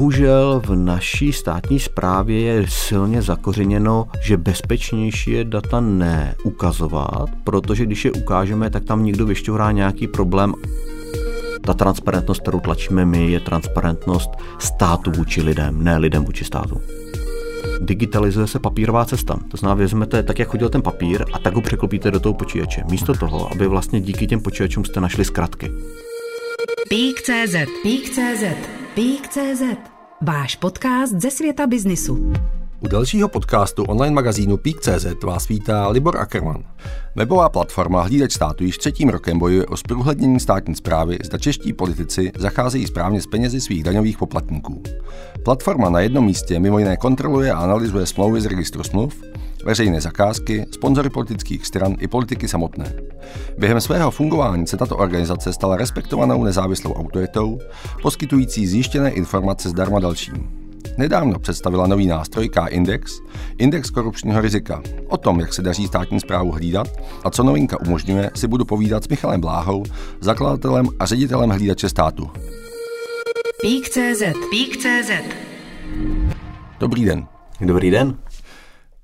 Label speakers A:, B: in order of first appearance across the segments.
A: Bohužel v naší státní správě je silně zakořeněno, že bezpečnější je data neukazovat, protože když je ukážeme, tak tam někdo vyšťourá nějaký problém. Ta transparentnost, kterou tlačíme my, je transparentnost státu vůči lidem, ne lidem vůči státu digitalizuje se papírová cesta. To znamená, vezmete tak, jak chodil ten papír a tak ho překlopíte do toho počítače. Místo toho, aby vlastně díky těm počítačům jste našli zkratky.
B: Pík.cz Pík.cz Pík.cz Váš podcast ze světa biznisu.
C: U dalšího podcastu online magazínu Peak.cz vás vítá Libor Ackermann. Webová platforma Hlídač státu již třetím rokem bojuje o zprůhlednění státní zprávy, zda čeští politici zacházejí správně s penězi svých daňových poplatníků. Platforma na jednom místě mimo jiné kontroluje a analyzuje smlouvy z registru smluv, veřejné zakázky, sponzory politických stran i politiky samotné. Během svého fungování se tato organizace stala respektovanou nezávislou autoritou, poskytující zjištěné informace zdarma dalším. Nedávno představila nový nástroj K-Index, index korupčního rizika. O tom, jak se daří státní zprávu hlídat a co novinka umožňuje, si budu povídat s Michalem Bláhou, zakladatelem a ředitelem hlídače státu.
B: Pík.cz Pík.cz
C: Dobrý den.
A: Dobrý den.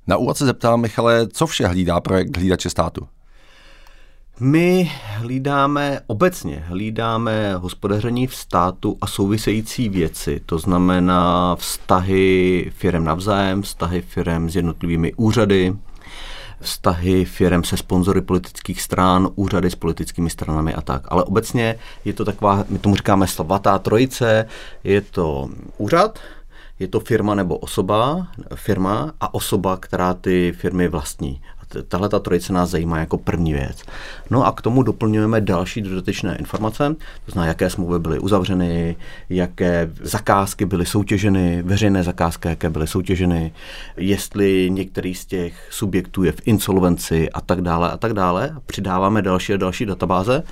C: Na úvod se zeptám, Michale, co vše hlídá projekt hlídače státu?
A: My hlídáme obecně, hlídáme hospodaření v státu a související věci, to znamená vztahy firem navzájem, vztahy firem s jednotlivými úřady, vztahy firem se sponzory politických stran, úřady s politickými stranami a tak. Ale obecně je to taková, my tomu říkáme svatá trojice, je to úřad, je to firma nebo osoba, firma a osoba, která ty firmy vlastní tahle ta trojice nás zajímá jako první věc. No a k tomu doplňujeme další dodatečné informace, to znamená, jaké smlouvy byly uzavřeny, jaké zakázky byly soutěženy, veřejné zakázky, jaké byly soutěženy, jestli některý z těch subjektů je v insolvenci a tak dále a tak dále. Přidáváme další a další databáze,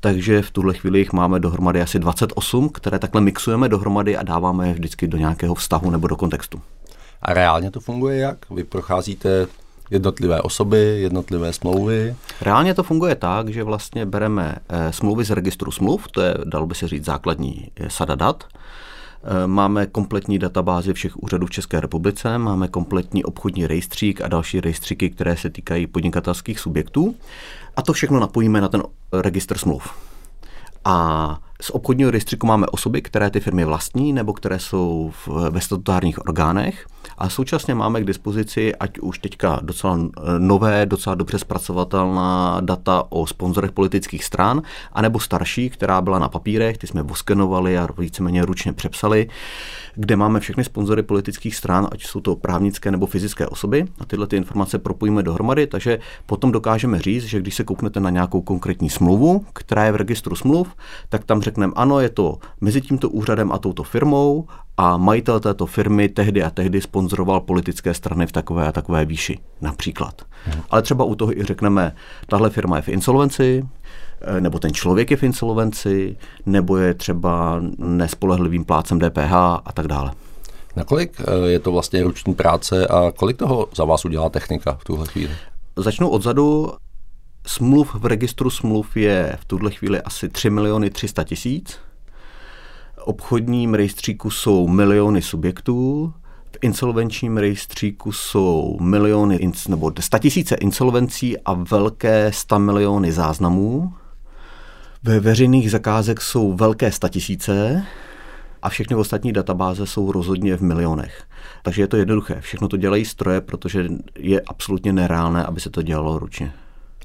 A: takže v tuhle chvíli jich máme dohromady asi 28, které takhle mixujeme dohromady a dáváme je vždycky do nějakého vztahu nebo do kontextu.
C: A reálně to funguje jak? Vy procházíte jednotlivé osoby, jednotlivé smlouvy?
A: Reálně to funguje tak, že vlastně bereme eh, smlouvy z registru smluv, to je, dalo by se říct, základní eh, sada dat. Eh, máme kompletní databázi všech úřadů v České republice, máme kompletní obchodní rejstřík a další rejstříky, které se týkají podnikatelských subjektů. A to všechno napojíme na ten registr smluv. A z obchodního rejstříku máme osoby, které ty firmy vlastní nebo které jsou v, ve statutárních orgánech a současně máme k dispozici, ať už teďka docela nové, docela dobře zpracovatelná data o sponzorech politických stran, anebo starší, která byla na papírech, ty jsme voskenovali a víceméně ručně přepsali, kde máme všechny sponzory politických stran, ať jsou to právnické nebo fyzické osoby. A tyhle ty informace propojíme dohromady, takže potom dokážeme říct, že když se kouknete na nějakou konkrétní smlouvu, která je v registru smluv, tak tam řekneme, ano, je to mezi tímto úřadem a touto firmou a majitel této firmy tehdy a tehdy sponzoroval politické strany v takové a takové výši, například. Hmm. Ale třeba u toho i řekneme, tahle firma je v insolvenci, eh, nebo ten člověk je v insolvenci, nebo je třeba nespolehlivým plácem DPH a tak dále.
C: Nakolik eh, je to vlastně ruční práce a kolik toho za vás udělá technika v tuhle chvíli?
A: Začnu odzadu. Smluv v registru smluv je v tuhle chvíli asi 3 miliony 300 tisíc. Obchodním rejstříku jsou miliony subjektů, v insolvenčním rejstříku jsou miliony nebo tisíce insolvencí a velké 100 miliony záznamů. Ve veřejných zakázek jsou velké tisíce a všechny ostatní databáze jsou rozhodně v milionech. Takže je to jednoduché. Všechno to dělají stroje, protože je absolutně nereálné, aby se to dělalo ručně.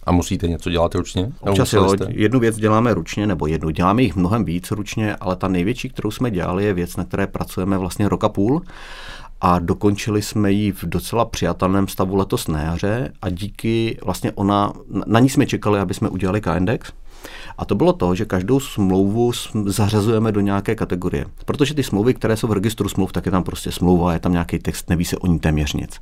C: A musíte něco dělat ručně?
A: Občas jo, jednu věc děláme ručně, nebo jednu děláme jich mnohem víc ručně, ale ta největší, kterou jsme dělali, je věc, na které pracujeme vlastně roka půl a dokončili jsme ji v docela přijatelném stavu letos na jaře a díky vlastně ona, na ní jsme čekali, aby jsme udělali K-index, a to bylo to, že každou smlouvu zařazujeme do nějaké kategorie. Protože ty smlouvy, které jsou v registru smluv, tak je tam prostě smlouva, je tam nějaký text, neví se o ní téměř nic.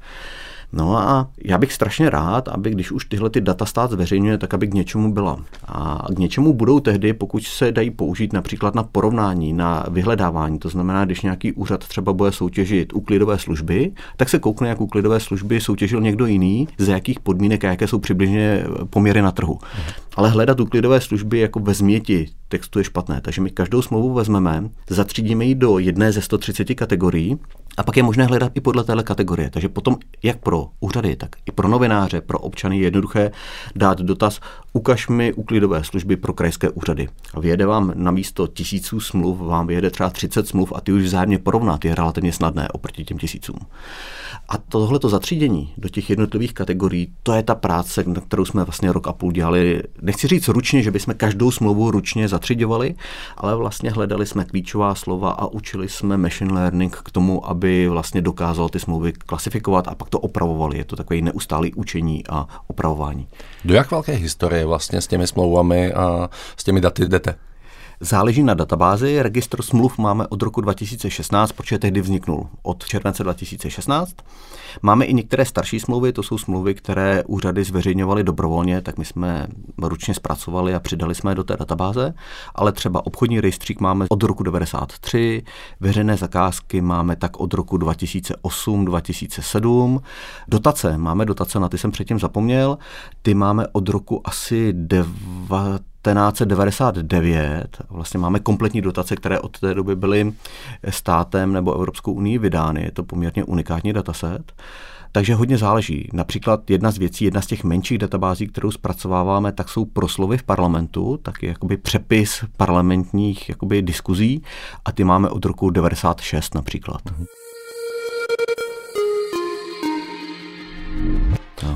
A: No a já bych strašně rád, aby když už tyhle ty data stát zveřejňuje, tak aby k něčemu byla. A k něčemu budou tehdy, pokud se dají použít například na porovnání, na vyhledávání. To znamená, když nějaký úřad třeba bude soutěžit úklidové služby, tak se koukne, jak úklidové služby soutěžil někdo jiný, za jakých podmínek a jaké jsou přibližně poměry na trhu. Ale hledat úklidové služby jako ve změti textu je špatné. Takže my každou smlouvu vezmeme, zatřídíme ji do jedné ze 130 kategorií a pak je možné hledat i podle téhle kategorie. Takže potom jak pro úřady, tak i pro novináře, pro občany je jednoduché dát dotaz, ukaž mi úklidové služby pro krajské úřady. A vyjede vám na místo tisíců smluv, vám vyjede třeba 30 smluv a ty už vzájemně porovnat je relativně snadné oproti těm tisícům. A tohleto zatřídění do těch jednotlivých kategorií, to je ta práce, na kterou jsme vlastně rok a půl dělali. Nechci říct ručně, že bychom každou smlouvu ručně zatřiďovali, ale vlastně hledali jsme klíčová slova a učili jsme machine learning k tomu, aby vlastně dokázal ty smlouvy klasifikovat a pak to opravovali. Je to takový neustálý učení a opravování.
C: Do jak velké historie vlastně s těmi smlouvami a s těmi daty jdete?
A: Záleží na databázi. Registr smluv máme od roku 2016, protože tehdy vzniknul od července 2016. Máme i některé starší smlouvy, to jsou smlouvy, které úřady zveřejňovaly dobrovolně, tak my jsme ručně zpracovali a přidali jsme je do té databáze, ale třeba obchodní rejstřík máme od roku 93, veřejné zakázky máme tak od roku 2008-2007, dotace, máme dotace, na ty jsem předtím zapomněl, ty máme od roku asi 9 1999 vlastně máme kompletní dotace, které od té doby byly státem nebo Evropskou unii vydány. Je to poměrně unikátní dataset. Takže hodně záleží. Například jedna z věcí, jedna z těch menších databází, kterou zpracováváme, tak jsou proslovy v parlamentu, taky jakoby přepis parlamentních jakoby diskuzí a ty máme od roku 96 například. Mhm.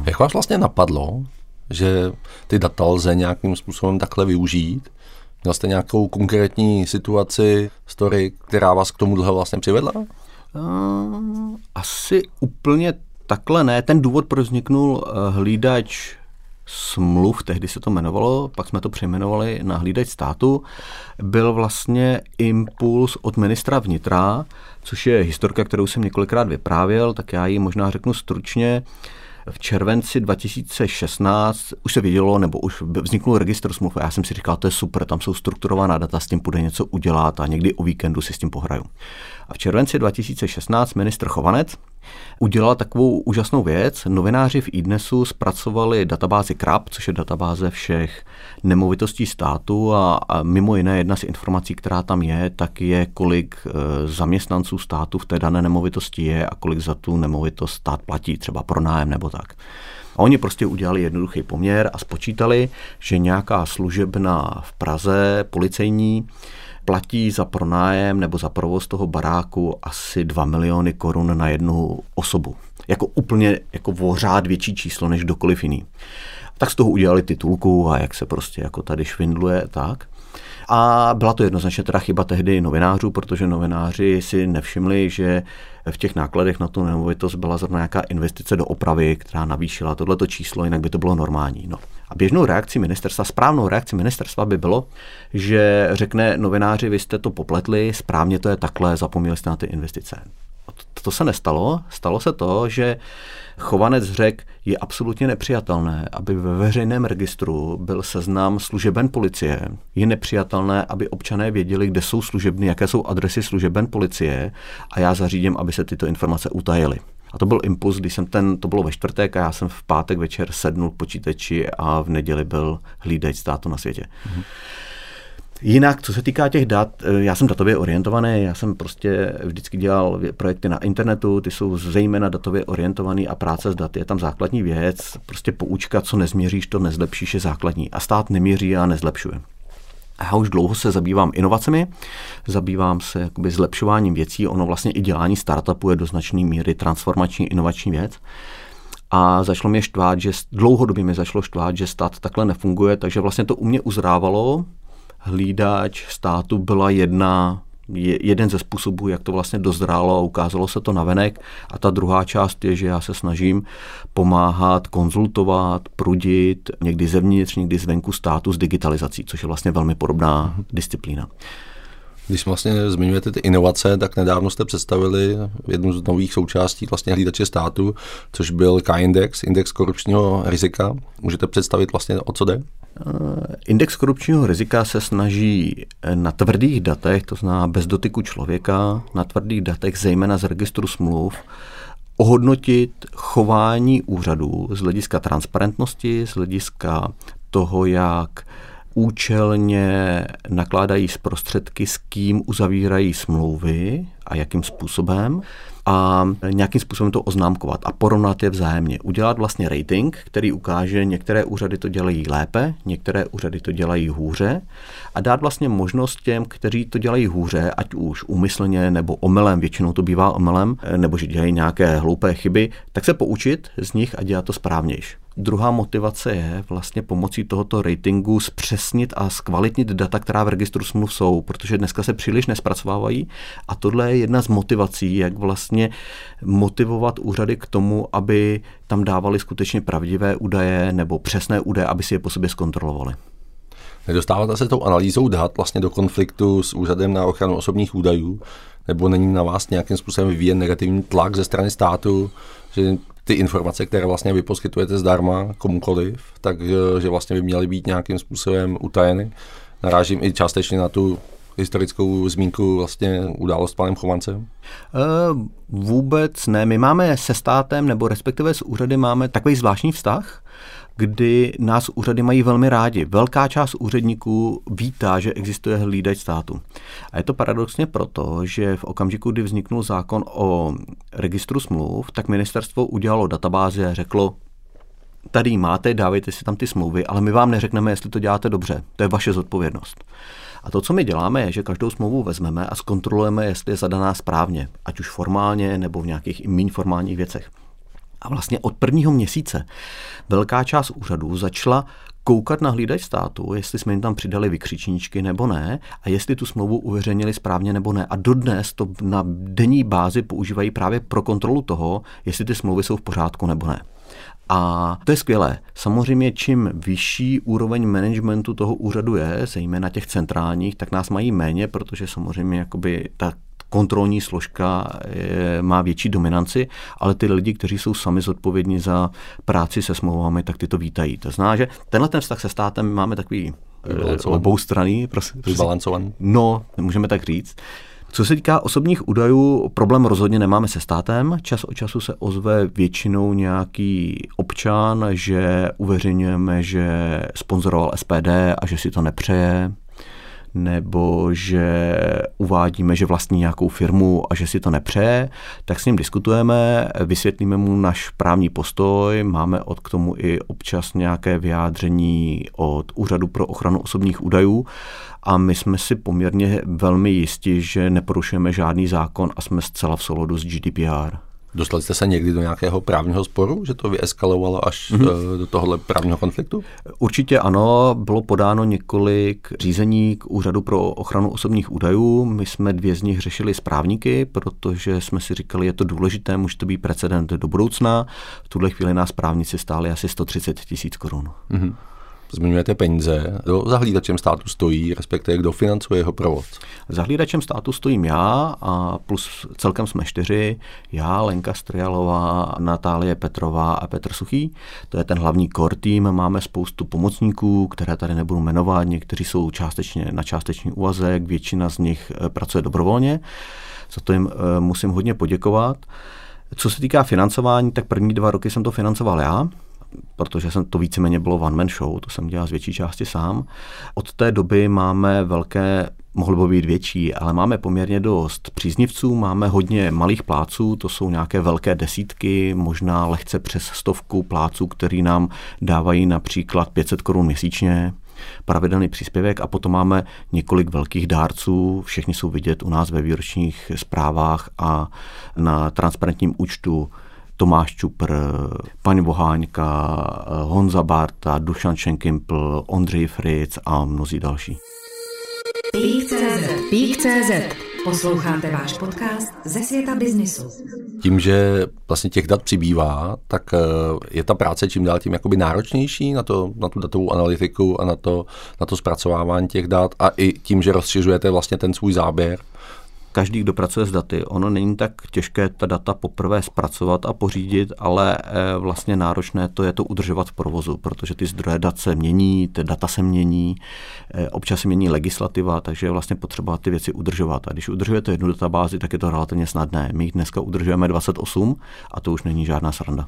C: Jak vás vlastně napadlo, že ty data lze nějakým způsobem takhle využít. Měl jste nějakou konkrétní situaci, story, která vás k tomu vlastně přivedla? Uh,
A: asi úplně takhle ne. Ten důvod, proč vzniknul uh, hlídač smluv, tehdy se to jmenovalo, pak jsme to přejmenovali na hlídač státu, byl vlastně impuls od ministra vnitra, což je historka, kterou jsem několikrát vyprávěl, tak já ji možná řeknu stručně. V červenci 2016 už se vidělo, nebo už vzniknul registr smluv a já jsem si říkal, to je super, tam jsou strukturovaná data, s tím půjde něco udělat a někdy o víkendu si s tím pohraju. A v červenci 2016 ministr Chovanec udělal takovou úžasnou věc. Novináři v iDnesu zpracovali databázi CRAP, což je databáze všech nemovitostí státu a, a mimo jiné jedna z informací, která tam je, tak je, kolik e, zaměstnanců státu v té dané nemovitosti je a kolik za tu nemovitost stát platí, třeba pro nájem nebo tak. A oni prostě udělali jednoduchý poměr a spočítali, že nějaká služebna v Praze, policejní, platí za pronájem nebo za provoz toho baráku asi 2 miliony korun na jednu osobu. Jako úplně jako vořád větší číslo než kdokoliv jiný. Tak z toho udělali titulku a jak se prostě jako tady švindluje tak. A byla to jednoznačně teda chyba tehdy novinářů, protože novináři si nevšimli, že v těch nákladech na tu nemovitost byla zrovna nějaká investice do opravy, která navýšila tohleto číslo, jinak by to bylo normální. No. A běžnou reakcí ministerstva, správnou reakcí ministerstva by bylo, že řekne novináři, vy jste to popletli, správně to je takhle, zapomněli jste na ty investice. To se nestalo. Stalo se to, že chovanec řekl, je absolutně nepřijatelné, aby ve veřejném registru byl seznam služeben policie. Je nepřijatelné, aby občané věděli, kde jsou služebny, jaké jsou adresy služeben policie a já zařídím, aby se tyto informace utajily. A to byl impuls, když jsem ten, to bylo ve čtvrtek a já jsem v pátek večer sednul k počítači a v neděli byl hlídač státu na světě. Mm-hmm. Jinak, co se týká těch dat, eh, já jsem datově orientovaný, já jsem prostě vždycky dělal projekty na internetu, ty jsou zejména datově orientovaný a práce s daty je tam základní věc. Prostě poučka, co nezměříš, to nezlepšíš, je základní. A stát neměří a nezlepšuje. Já už dlouho se zabývám inovacemi, zabývám se jakoby zlepšováním věcí, ono vlastně i dělání startupu je do značné míry transformační inovační věc. A začalo mě štvát, že dlouhodobě mi začalo štvát, že stát takhle nefunguje, takže vlastně to u mě uzrávalo. Hlídač státu byla jedna je jeden ze způsobů, jak to vlastně dozrálo a ukázalo se to navenek. A ta druhá část je, že já se snažím pomáhat, konzultovat, prudit, někdy zevnitř, někdy zvenku státu s digitalizací, což je vlastně velmi podobná disciplína.
C: Když vlastně zmiňujete ty inovace, tak nedávno jste představili jednu z nových součástí vlastně hlídače státu, což byl K-index, index korupčního rizika. Můžete představit vlastně, o co jde?
A: Eh, index korupčního rizika se snaží na tvrdých datech, to znamená bez dotyku člověka, na tvrdých datech, zejména z registru smluv, ohodnotit chování úřadů z hlediska transparentnosti, z hlediska toho, jak účelně nakládají s prostředky, s kým uzavírají smlouvy a jakým způsobem a nějakým způsobem to oznámkovat a porovnat je vzájemně. Udělat vlastně rating, který ukáže, některé úřady to dělají lépe, některé úřady to dělají hůře a dát vlastně možnost těm, kteří to dělají hůře, ať už úmyslně nebo omylem, většinou to bývá omylem, nebo že dělají nějaké hloupé chyby, tak se poučit z nich a dělat to správnější. Druhá motivace je vlastně pomocí tohoto ratingu zpřesnit a zkvalitnit data, která v registru smluv jsou, protože dneska se příliš nespracovávají a tohle je jedna z motivací, jak vlastně motivovat úřady k tomu, aby tam dávali skutečně pravdivé údaje nebo přesné údaje, aby si je po sobě zkontrolovali.
C: Nedostáváte se tou analýzou dat vlastně do konfliktu s úřadem na ochranu osobních údajů? Nebo není na vás nějakým způsobem vyvíjen negativní tlak ze strany státu, že ty informace, které vlastně vy poskytujete zdarma komukoliv, takže že vlastně by měly být nějakým způsobem utajeny. Narážím i částečně na tu historickou zmínku vlastně událost s panem Chovancem?
A: Uh, vůbec ne. My máme se státem, nebo respektive s úřady máme takový zvláštní vztah, kdy nás úřady mají velmi rádi. Velká část úředníků vítá, že existuje hlídač státu. A je to paradoxně proto, že v okamžiku, kdy vzniknul zákon o registru smluv, tak ministerstvo udělalo databázi a řeklo, tady máte, dávejte si tam ty smlouvy, ale my vám neřekneme, jestli to děláte dobře. To je vaše zodpovědnost. A to, co my děláme, je, že každou smlouvu vezmeme a zkontrolujeme, jestli je zadaná správně, ať už formálně nebo v nějakých i méně formálních věcech. A vlastně od prvního měsíce velká část úřadů začala koukat na hlídač státu, jestli jsme jim tam přidali vykřičníčky nebo ne a jestli tu smlouvu uveřejnili správně nebo ne. A dodnes to na denní bázi používají právě pro kontrolu toho, jestli ty smlouvy jsou v pořádku nebo ne. A to je skvělé. Samozřejmě, čím vyšší úroveň managementu toho úřadu je, zejména těch centrálních, tak nás mají méně, protože samozřejmě jakoby ta kontrolní složka je, má větší dominanci, ale ty lidi, kteří jsou sami zodpovědní za práci se smlouvami, tak ty to vítají. To znamená, že tenhle ten vztah se státem máme takový eh, obou strany.
C: Vybalancovaný.
A: No, můžeme tak říct. Co se týká osobních údajů, problém rozhodně nemáme se státem. Čas od času se ozve většinou nějaký občan, že uveřejňujeme, že sponzoroval SPD a že si to nepřeje nebo že uvádíme, že vlastní nějakou firmu a že si to nepřeje, tak s ním diskutujeme, vysvětlíme mu náš právní postoj, máme od k tomu i občas nějaké vyjádření od Úřadu pro ochranu osobních údajů a my jsme si poměrně velmi jistí, že neporušujeme žádný zákon a jsme zcela v souladu s GDPR.
C: Dostali jste se někdy do nějakého právního sporu, že to vyeskalovalo až mm-hmm. do tohohle právního konfliktu?
A: Určitě ano, bylo podáno několik řízení k Úřadu pro ochranu osobních údajů. My jsme dvě z nich řešili s právníky, protože jsme si říkali, je to důležité, může to být precedent do budoucna. V tuhle chvíli nás právníci stáli asi 130 tisíc korun. Mm-hmm
C: zmiňujete peníze. Kdo zahlídačem státu stojí, respektive kdo financuje jeho provoz?
A: Zahlídačem státu stojím já a plus celkem jsme čtyři. Já, Lenka Strialová, Natálie Petrová a Petr Suchý. To je ten hlavní core tým. Máme spoustu pomocníků, které tady nebudu jmenovat. Někteří jsou částečně na částečný úvazek, většina z nich eh, pracuje dobrovolně. Za to jim eh, musím hodně poděkovat. Co se týká financování, tak první dva roky jsem to financoval já protože jsem to víceméně bylo one man show, to jsem dělal z větší části sám. Od té doby máme velké mohlo by být větší, ale máme poměrně dost příznivců, máme hodně malých pláců, to jsou nějaké velké desítky, možná lehce přes stovku pláců, který nám dávají například 500 korun měsíčně, pravidelný příspěvek a potom máme několik velkých dárců, všichni jsou vidět u nás ve výročních zprávách a na transparentním účtu Tomáš Čupr, paní Voháňka, Honza Barta, Dušan Šenkimpl, Ondřej Fritz a mnozí další.
B: Pík.cz Pík.cz Posloucháte váš podcast ze světa biznisu.
C: Tím, že vlastně těch dat přibývá, tak eh, je ta práce čím dál tím jakoby náročnější na, to, na tu datovou analytiku a na to, na to zpracovávání těch dat a i tím, že rozšiřujete vlastně ten svůj záběr,
A: každý, kdo pracuje s daty. Ono není tak těžké ta data poprvé zpracovat a pořídit, ale eh, vlastně náročné to je to udržovat v provozu, protože ty zdroje dat se mění, ty data se mění, eh, občas se mění legislativa, takže je vlastně potřeba ty věci udržovat. A když udržujete jednu databázi, tak je to relativně snadné. My jich dneska udržujeme 28 a to už není žádná sranda.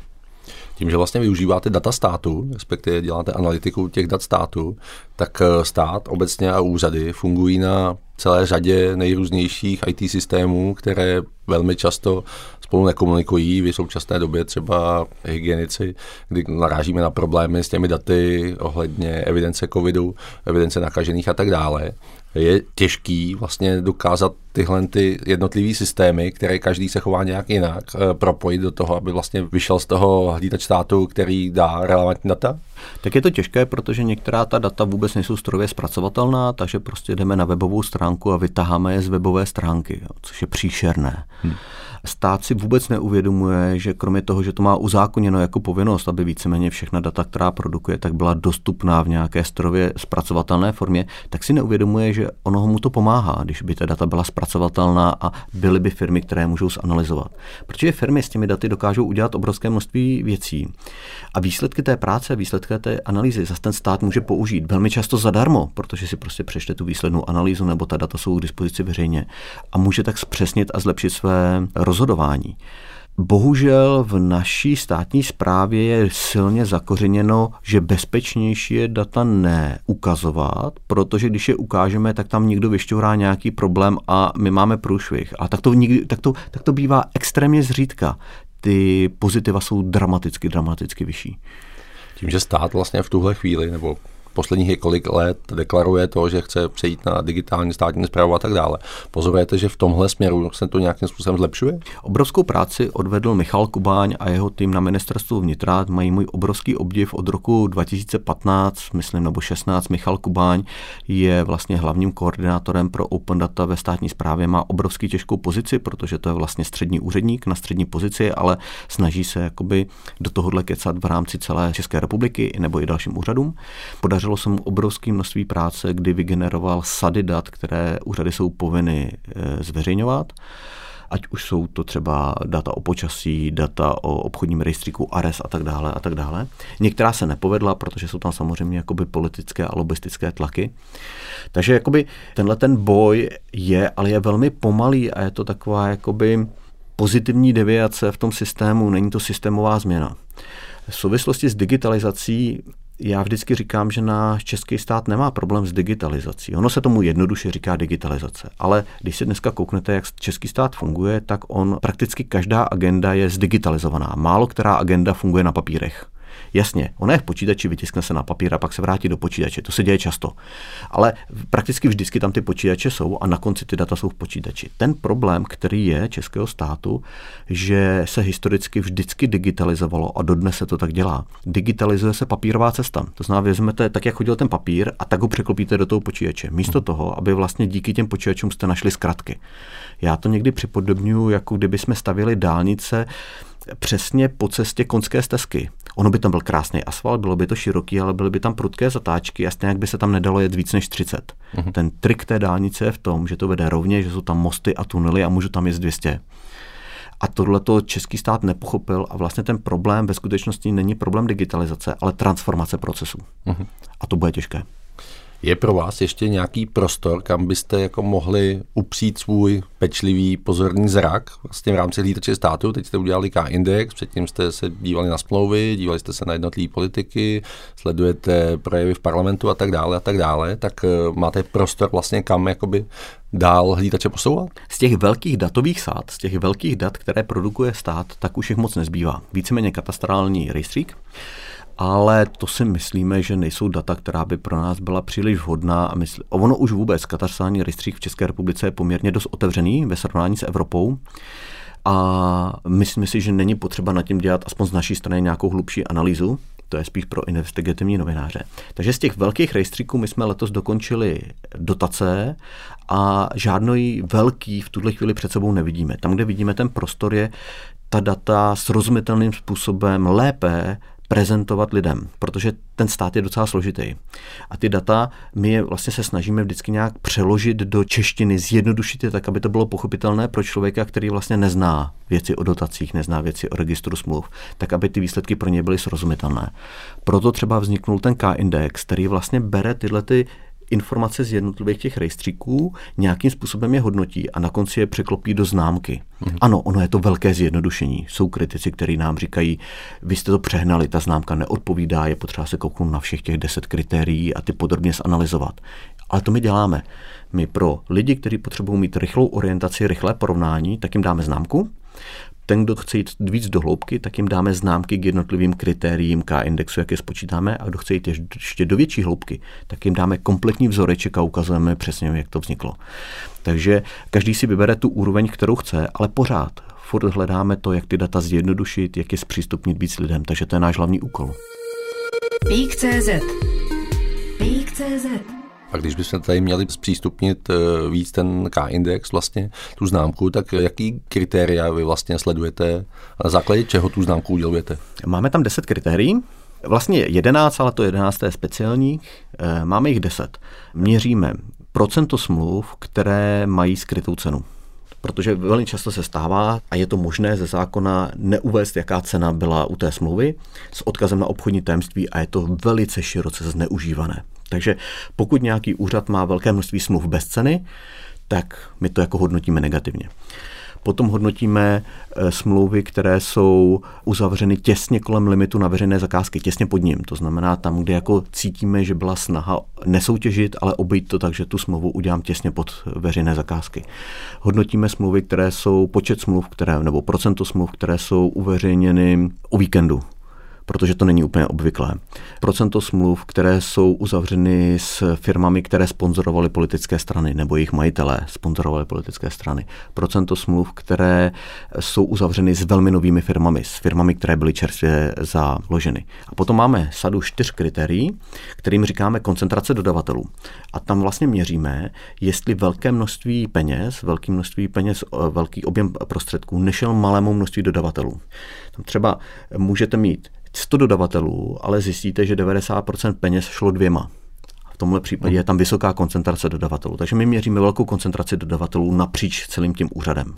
C: Tím, že vlastně využíváte data státu, respektive děláte analytiku těch dat státu, tak eh, stát obecně a úřady fungují na celé řadě nejrůznějších IT systémů, které velmi často spolu nekomunikují. V současné době třeba hygienici, kdy narážíme na problémy s těmi daty ohledně evidence covidu, evidence nakažených a tak dále je těžký vlastně dokázat tyhle ty jednotlivé systémy, které každý se chová nějak jinak, eh, propojit do toho, aby vlastně vyšel z toho hlídač státu, který dá relevantní data?
A: Tak je to těžké, protože některá ta data vůbec nejsou strojově zpracovatelná, takže prostě jdeme na webovou stránku a vytaháme je z webové stránky, což je příšerné. Hmm stát si vůbec neuvědomuje, že kromě toho, že to má uzákoněno jako povinnost, aby víceméně všechna data, která produkuje, tak byla dostupná v nějaké strojově zpracovatelné formě, tak si neuvědomuje, že ono mu to pomáhá, když by ta data byla zpracovatelná a byly by firmy, které můžou zanalizovat. Protože firmy s těmi daty dokážou udělat obrovské množství věcí. A výsledky té práce, výsledky té analýzy zase ten stát může použít velmi často zadarmo, protože si prostě přečte tu výslednou analýzu nebo ta data jsou k dispozici veřejně a může tak zpřesnit a zlepšit své rozhodování. Bohužel v naší státní správě je silně zakořeněno, že bezpečnější je data neukazovat, protože když je ukážeme, tak tam někdo vyšťourá nějaký problém a my máme průšvih. A tak to, nikdy, tak to, tak to bývá extrémně zřídka. Ty pozitiva jsou dramaticky, dramaticky vyšší.
C: Tím, že stát vlastně v tuhle chvíli, nebo posledních několik let deklaruje to, že chce přejít na digitální státní zprávu a tak dále. Pozorujete, že v tomhle směru se to nějakým způsobem zlepšuje?
A: Obrovskou práci odvedl Michal Kubáň a jeho tým na ministerstvu vnitra. Mají můj obrovský obdiv od roku 2015, myslím, nebo 16. Michal Kubáň je vlastně hlavním koordinátorem pro open data ve státní správě. Má obrovský těžkou pozici, protože to je vlastně střední úředník na střední pozici, ale snaží se jakoby do tohohle kecat v rámci celé České republiky nebo i dalším úřadům. Podařilo Podařilo se mu obrovské množství práce, kdy vygeneroval sady dat, které úřady jsou povinny eh, zveřejňovat ať už jsou to třeba data o počasí, data o obchodním rejstříku ARES a tak dále a tak dále. Některá se nepovedla, protože jsou tam samozřejmě jakoby politické a lobistické tlaky. Takže jakoby tenhle ten boj je, ale je velmi pomalý a je to taková jakoby pozitivní deviace v tom systému, není to systémová změna. V souvislosti s digitalizací já vždycky říkám, že náš český stát nemá problém s digitalizací. Ono se tomu jednoduše říká digitalizace, ale když si dneska kouknete, jak český stát funguje, tak on prakticky každá agenda je zdigitalizovaná. Málo která agenda funguje na papírech. Jasně, ona je v počítači, vytiskne se na papír a pak se vrátí do počítače. To se děje často. Ale prakticky vždycky tam ty počítače jsou a na konci ty data jsou v počítači. Ten problém, který je českého státu, že se historicky vždycky digitalizovalo a dodnes se to tak dělá. Digitalizuje se papírová cesta. To znamená, vezmete tak, jak chodil ten papír a tak ho překlopíte do toho počítače. Místo toho, aby vlastně díky těm počítačům jste našli zkratky. Já to někdy připodobňuji, jako kdyby jsme stavili dálnice přesně po cestě konské stezky. Ono by tam byl krásný asfalt, bylo by to široký, ale byly by tam prudké zatáčky a stejně by se tam nedalo jet víc než 30. Uh-huh. Ten trik té dálnice je v tom, že to vede rovně, že jsou tam mosty a tunely a můžu tam jet 200. A tohle to český stát nepochopil a vlastně ten problém ve skutečnosti není problém digitalizace, ale transformace procesu. Uh-huh. A to bude těžké.
C: Je pro vás ještě nějaký prostor, kam byste jako mohli upřít svůj pečlivý pozorný zrak vlastně v rámci hlídače státu? Teď jste udělali K-index, předtím jste se dívali na smlouvy, dívali jste se na jednotlivé politiky, sledujete projevy v parlamentu a tak dále a tak dále, tak eh, máte prostor vlastně kam jakoby dál hlídače posouvat?
A: Z těch velkých datových sád, z těch velkých dat, které produkuje stát, tak už jich moc nezbývá. Víceméně katastrální rejstřík, ale to si myslíme, že nejsou data, která by pro nás byla příliš vhodná. A mysl... Ono už vůbec, katastrální rejstřík v České republice je poměrně dost otevřený ve srovnání s Evropou. A myslím si, že není potřeba nad tím dělat aspoň z naší strany nějakou hlubší analýzu. To je spíš pro investigativní novináře. Takže z těch velkých rejstříků my jsme letos dokončili dotace a žádný velký v tuhle chvíli před sebou nevidíme. Tam, kde vidíme ten prostor, je ta data srozumitelným způsobem lépe prezentovat lidem, protože ten stát je docela složitý. A ty data my je vlastně se snažíme vždycky nějak přeložit do češtiny, zjednodušit je tak, aby to bylo pochopitelné pro člověka, který vlastně nezná věci o dotacích, nezná věci o registru smluv, tak aby ty výsledky pro ně byly srozumitelné. Proto třeba vzniknul ten K-index, který vlastně bere tyhle ty informace z jednotlivých těch rejstříků, nějakým způsobem je hodnotí a na konci je překlopí do známky. Hmm. Ano, ono je to velké zjednodušení. Jsou kritici, kteří nám říkají, vy jste to přehnali, ta známka neodpovídá, je potřeba se kouknout na všech těch deset kritérií a ty podrobně zanalizovat. Ale to my děláme. My pro lidi, kteří potřebují mít rychlou orientaci, rychlé porovnání, tak jim dáme známku. Ten, kdo chce jít víc do hloubky, tak jim dáme známky k jednotlivým kritériím K-indexu, jak je spočítáme, a kdo chce jít ještě do větší hloubky, tak jim dáme kompletní vzoreček a ukazujeme přesně, jak to vzniklo. Takže každý si vybere tu úroveň, kterou chce, ale pořád furt hledáme to, jak ty data zjednodušit, jak je zpřístupnit víc lidem. Takže to je náš hlavní úkol.
B: Pík.cz Pík.cz
C: a když bychom tady měli zpřístupnit eh, víc ten K-index, vlastně tu známku, tak jaký kritéria vy vlastně sledujete a na základě čeho tu známku udělujete?
A: Máme tam 10 kritérií, Vlastně 11, ale to 11 je speciální. Eh, máme jich 10. Měříme procento smluv, které mají skrytou cenu. Protože velmi často se stává, a je to možné ze zákona neuvést, jaká cena byla u té smlouvy, s odkazem na obchodní tajemství a je to velice široce zneužívané. Takže pokud nějaký úřad má velké množství smluv bez ceny, tak my to jako hodnotíme negativně. Potom hodnotíme eh, smlouvy, které jsou uzavřeny těsně kolem limitu na veřejné zakázky, těsně pod ním. To znamená tam, kde jako cítíme, že byla snaha nesoutěžit, ale obejít to tak, že tu smlouvu udělám těsně pod veřejné zakázky. Hodnotíme smlouvy, které jsou počet smluv, které, nebo procento smluv, které jsou uveřejněny o víkendu protože to není úplně obvyklé. Procento smluv, které jsou uzavřeny s firmami, které sponzorovaly politické strany, nebo jejich majitelé sponzorovali politické strany. Procento smluv, které jsou uzavřeny s velmi novými firmami, s firmami, které byly čerstvě založeny. A potom máme sadu čtyř kritérií, kterým říkáme koncentrace dodavatelů. A tam vlastně měříme, jestli velké množství peněz, velké množství peněz, velký objem prostředků nešel malému množství dodavatelů. Tam třeba můžete mít 100 dodavatelů, ale zjistíte, že 90% peněz šlo dvěma. V tomhle případě je tam vysoká koncentrace dodavatelů. Takže my měříme velkou koncentraci dodavatelů napříč celým tím úřadem.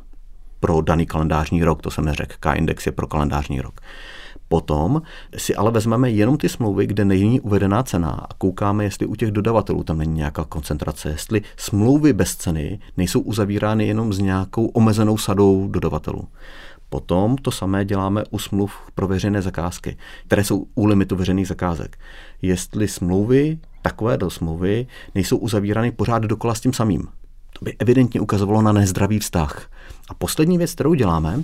A: Pro daný kalendářní rok, to jsem neřekl, K-index je pro kalendářní rok. Potom si ale vezmeme jenom ty smlouvy, kde není uvedená cena a koukáme, jestli u těch dodavatelů tam není nějaká koncentrace, jestli smlouvy bez ceny nejsou uzavírány jenom s nějakou omezenou sadou dodavatelů. Potom to samé děláme u smluv pro veřejné zakázky, které jsou u limitu veřejných zakázek. Jestli smlouvy, takové do smlouvy, nejsou uzavírány pořád dokola s tím samým. To by evidentně ukazovalo na nezdravý vztah. A poslední věc, kterou děláme,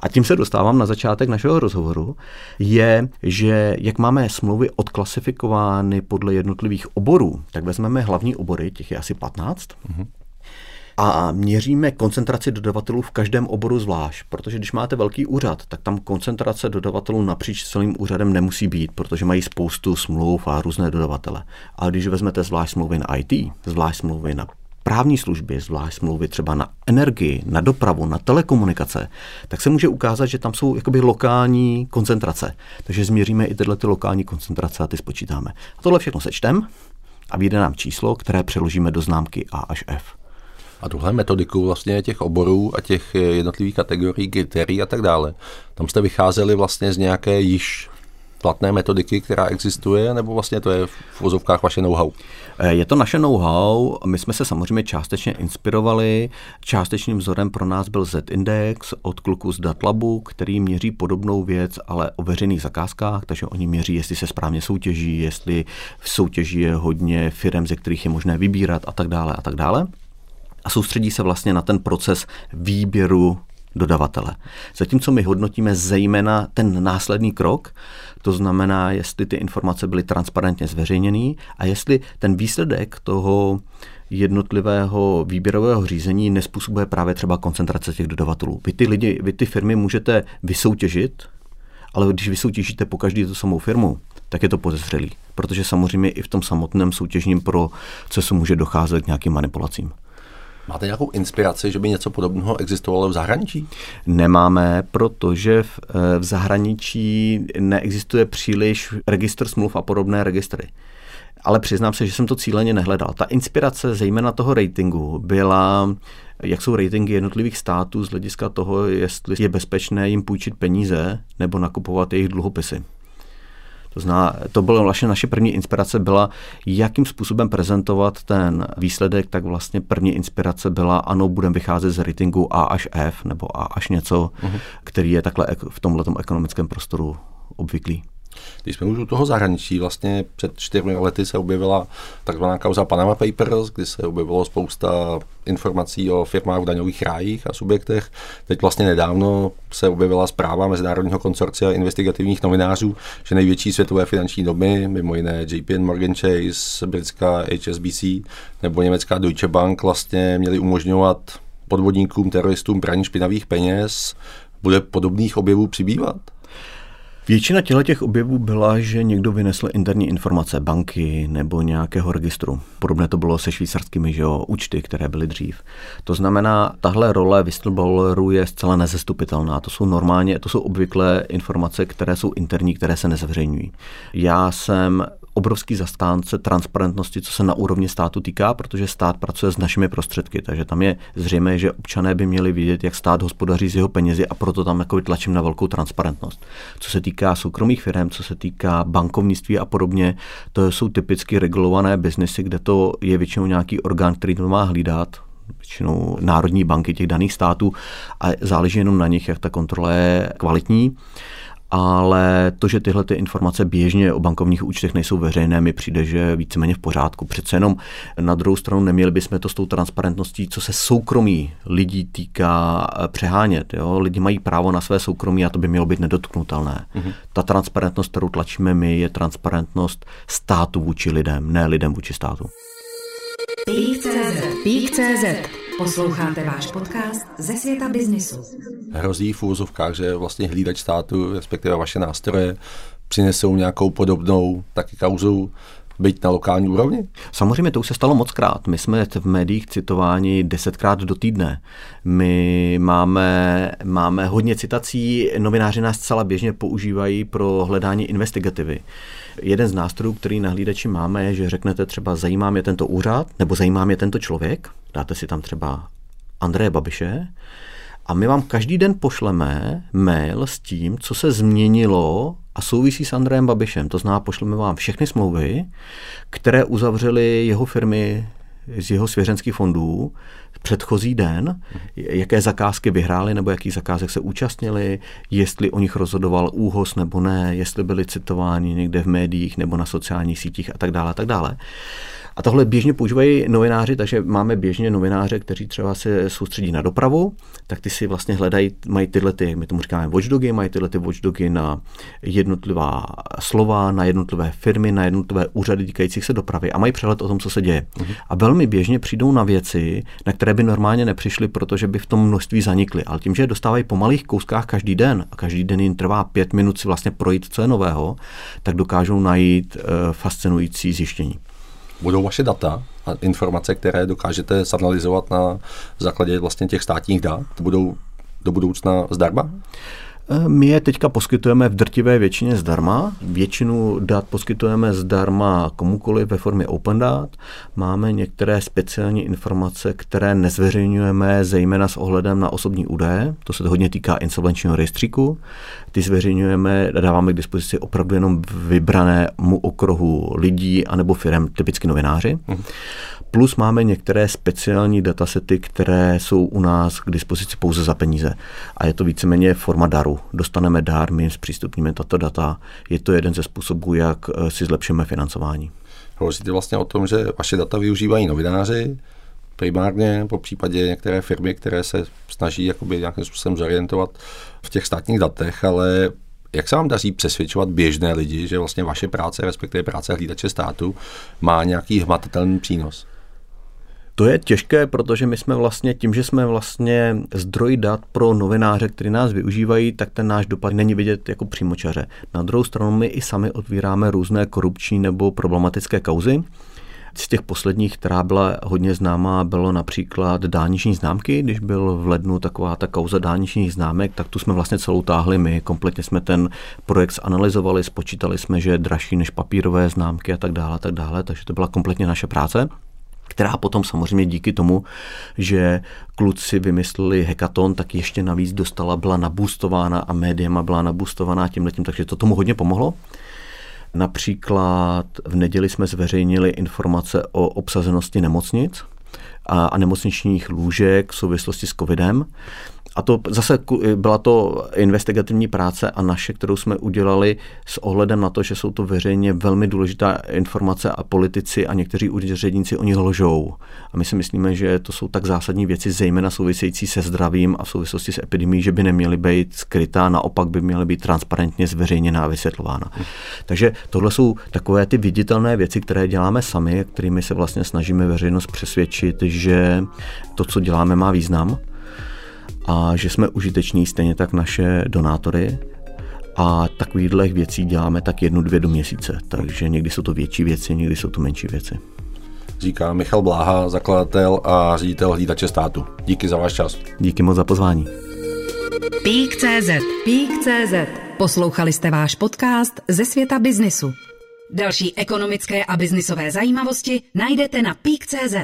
A: a tím se dostávám na začátek našeho rozhovoru, je, že jak máme smlouvy odklasifikovány podle jednotlivých oborů, tak vezmeme hlavní obory, těch je asi 15, mm-hmm a měříme koncentraci dodavatelů v každém oboru zvlášť, protože když máte velký úřad, tak tam koncentrace dodavatelů napříč celým úřadem nemusí být, protože mají spoustu smluv a různé dodavatele. Ale když vezmete zvlášť smlouvy na IT, zvlášť smlouvy na právní služby, zvlášť smlouvy třeba na energii, na dopravu, na telekomunikace, tak se může ukázat, že tam jsou jakoby lokální koncentrace. Takže změříme i tyhle ty lokální koncentrace a ty spočítáme. A tohle všechno sečtem a vyjde nám číslo, které přeložíme do známky A až F.
C: A tuhle metodiku vlastně těch oborů a těch jednotlivých kategorií, kritérií a tak dále, tam jste vycházeli vlastně z nějaké již platné metodiky, která existuje, nebo vlastně to je v vozovkách vaše know-how?
A: Eh, je to naše know-how. My jsme se samozřejmě částečně inspirovali. Částečným vzorem pro nás byl Z-index od kluku z Datlabu, který měří podobnou věc, ale o veřejných zakázkách, takže oni měří, jestli se správně soutěží, jestli v soutěži je hodně firm, ze kterých je možné vybírat a tak dále a tak dále a soustředí se vlastně na ten proces výběru dodavatele. Zatímco my hodnotíme zejména ten následný krok, to znamená, jestli ty informace byly transparentně zveřejněny a jestli ten výsledek toho jednotlivého výběrového řízení nespůsobuje právě třeba koncentrace těch dodavatelů. Vy ty lidi, vy ty firmy můžete vysoutěžit, ale když vysoutěžíte po každý tu samou firmu, tak je to podezřelý, protože samozřejmě i v tom samotném soutěžním procesu může docházet k nějakým manipulacím.
C: Máte nějakou inspiraci, že by něco podobného existovalo v zahraničí?
A: Nemáme, protože v, eh, v zahraničí neexistuje příliš registr smluv a podobné registry. Ale přiznám se, že jsem to cíleně nehledal. Ta inspirace zejména toho ratingu byla jak jsou ratingy jednotlivých států z hlediska toho, jestli je bezpečné jim půjčit peníze nebo nakupovat jejich dluhopisy. To zná, to bylo vlastně naše první inspirace byla, jakým způsobem prezentovat ten výsledek, tak vlastně první inspirace byla, ano, budeme vycházet z ratingu A až F, nebo A až něco, uh-huh. který je takhle v tomhle ekonomickém prostoru obvyklý.
C: Když jsme už u toho zahraničí, vlastně před čtyřmi lety se objevila takzvaná kauza Panama Papers, kdy se objevilo spousta informací o firmách v daňových rájích a subjektech. Teď vlastně nedávno se objevila zpráva Mezinárodního konsorcia investigativních novinářů, že největší světové finanční domy, mimo jiné JP Morgan Chase, britská HSBC nebo německá Deutsche Bank, vlastně měly umožňovat podvodníkům, teroristům praní špinavých peněz. Bude podobných objevů přibývat?
A: Většina těch objevů byla, že někdo vynesl interní informace banky nebo nějakého registru. Podobné to bylo se švýcarskými že jo, účty, které byly dřív. To znamená, tahle role whistleblowerů je zcela nezastupitelná. To jsou normálně, to jsou obvyklé informace, které jsou interní, které se nezveřejňují. Já jsem obrovský zastánce transparentnosti, co se na úrovni státu týká, protože stát pracuje s našimi prostředky, takže tam je zřejmé, že občané by měli vidět, jak stát hospodaří s jeho penězi a proto tam jako tlačím na velkou transparentnost. Co se týká soukromých firm, co se týká bankovnictví a podobně, to jsou typicky regulované biznesy, kde to je většinou nějaký orgán, který to má hlídat, většinou národní banky těch daných států a záleží jenom na nich, jak ta kontrola je kvalitní ale to, že tyhle ty informace běžně o bankovních účtech nejsou veřejné, mi přijde, že víceméně v pořádku. Přece jenom na druhou stranu neměli bychom to s tou transparentností, co se soukromí lidí týká, eh, přehánět. Jo? Lidi mají právo na své soukromí a to by mělo být nedotknutelné. Mm-hmm. Ta transparentnost, kterou tlačíme my, je transparentnost státu vůči lidem, ne lidem vůči státu.
B: Pík.cz Pík.cz Posloucháte váš podcast ze světa biznisu.
C: Hrozí v úzovkách, že vlastně hlídač státu, respektive vaše nástroje, přinesou nějakou podobnou taky kauzu být na lokální úrovni?
A: Samozřejmě to už se stalo moc krát. My jsme v médiích citováni desetkrát do týdne. My máme, máme hodně citací, novináři nás zcela běžně používají pro hledání investigativy. Jeden z nástrojů, který na hlídači máme, je, že řeknete třeba zajímá mě tento úřad, nebo zajímá mě tento člověk, dáte si tam třeba Andreje Babiše, a my vám každý den pošleme mail s tím, co se změnilo a souvisí s Andrejem Babišem. To znamená, pošleme vám všechny smlouvy, které uzavřely jeho firmy z jeho svěřenských fondů předchozí den, jaké zakázky vyhráli nebo jakých zakázek se účastnili, jestli o nich rozhodoval úhos nebo ne, jestli byli citováni někde v médiích nebo na sociálních sítích a tak dále. A tak dále. A tohle běžně používají novináři, takže máme běžně novináře, kteří třeba se soustředí na dopravu, tak ty si vlastně hledají, mají tyhle, ty, my tomu říkáme watchdogy, mají tyhle ty watchdogy na jednotlivá slova, na jednotlivé firmy, na jednotlivé úřady týkajících se dopravy a mají přehled o tom, co se děje. Uh-huh. A velmi běžně přijdou na věci, na které by normálně nepřišli, protože by v tom množství zanikly. Ale tím, že je dostávají po malých kouskách každý den a každý den jim trvá pět minut si vlastně projít, co je nového, tak dokážou najít uh, fascinující zjištění
C: budou vaše data a informace, které dokážete zanalizovat na základě vlastně těch státních dat, budou do budoucna zdarma?
A: My je teďka poskytujeme v drtivé většině zdarma. Většinu dat poskytujeme zdarma komukoliv ve formě open dat. Máme některé speciální informace, které nezveřejňujeme zejména s ohledem na osobní údaje. To se to hodně týká insolvenčního rejstříku. Ty zveřejňujeme, dáváme k dispozici opravdu jenom vybranému okruhu lidí anebo firm, typicky novináři. Hmm. Plus máme některé speciální datasety, které jsou u nás k dispozici pouze za peníze. A je to víceméně forma daru. Dostaneme dár, my zpřístupníme tato data. Je to jeden ze způsobů, jak eh, si zlepšíme financování.
C: Hovoříte vlastně o tom, že vaše data využívají novináři, primárně, po případě některé firmy, které se snaží jakoby nějakým způsobem zorientovat v těch státních datech, ale jak se vám daří přesvědčovat běžné lidi, že vlastně vaše práce, respektive práce hlídače státu, má nějaký hmatatelný přínos?
A: To je těžké, protože my jsme vlastně tím, že jsme vlastně zdroj dat pro novináře, kteří nás využívají, tak ten náš dopad není vidět jako přímočaře. Na druhou stranu my i sami otvíráme různé korupční nebo problematické kauzy. Z těch posledních, která byla hodně známá, bylo například dálniční známky. Když byl v lednu taková ta kauza dálničních známek, tak tu jsme vlastně celou táhli my. Kompletně jsme ten projekt analyzovali, spočítali jsme, že je dražší než papírové známky a tak dále, tak dále. Takže to byla kompletně naše práce která potom samozřejmě díky tomu, že kluci vymysleli hekaton, tak ještě navíc dostala, byla naboostována a médiama byla naboostována tím letím, takže to tomu hodně pomohlo. Například v neděli jsme zveřejnili informace o obsazenosti nemocnic a, a nemocničních lůžek v souvislosti s covidem. A to zase byla to investigativní práce a naše, kterou jsme udělali s ohledem na to, že jsou to veřejně velmi důležitá informace a politici a někteří úředníci o nich lžou. A my si myslíme, že to jsou tak zásadní věci, zejména související se zdravím a v souvislosti s epidemí, že by neměly být skrytá, naopak by měly být transparentně zveřejněná a vysvětlována. Takže tohle jsou takové ty viditelné věci, které děláme sami, kterými se vlastně snažíme veřejnost přesvědčit, že to, co děláme, má význam a že jsme užiteční stejně tak naše donátory a takovýchhle věcí děláme tak jednu, dvě do měsíce. Takže někdy jsou to větší věci, někdy jsou to menší věci.
C: Říká Michal Bláha, zakladatel a ředitel hlídače státu. Díky za váš čas.
A: Díky moc za pozvání.
B: Pík.cz Pík.cz Poslouchali jste váš podcast ze světa biznisu. Další ekonomické a biznisové zajímavosti najdete na Pík.cz.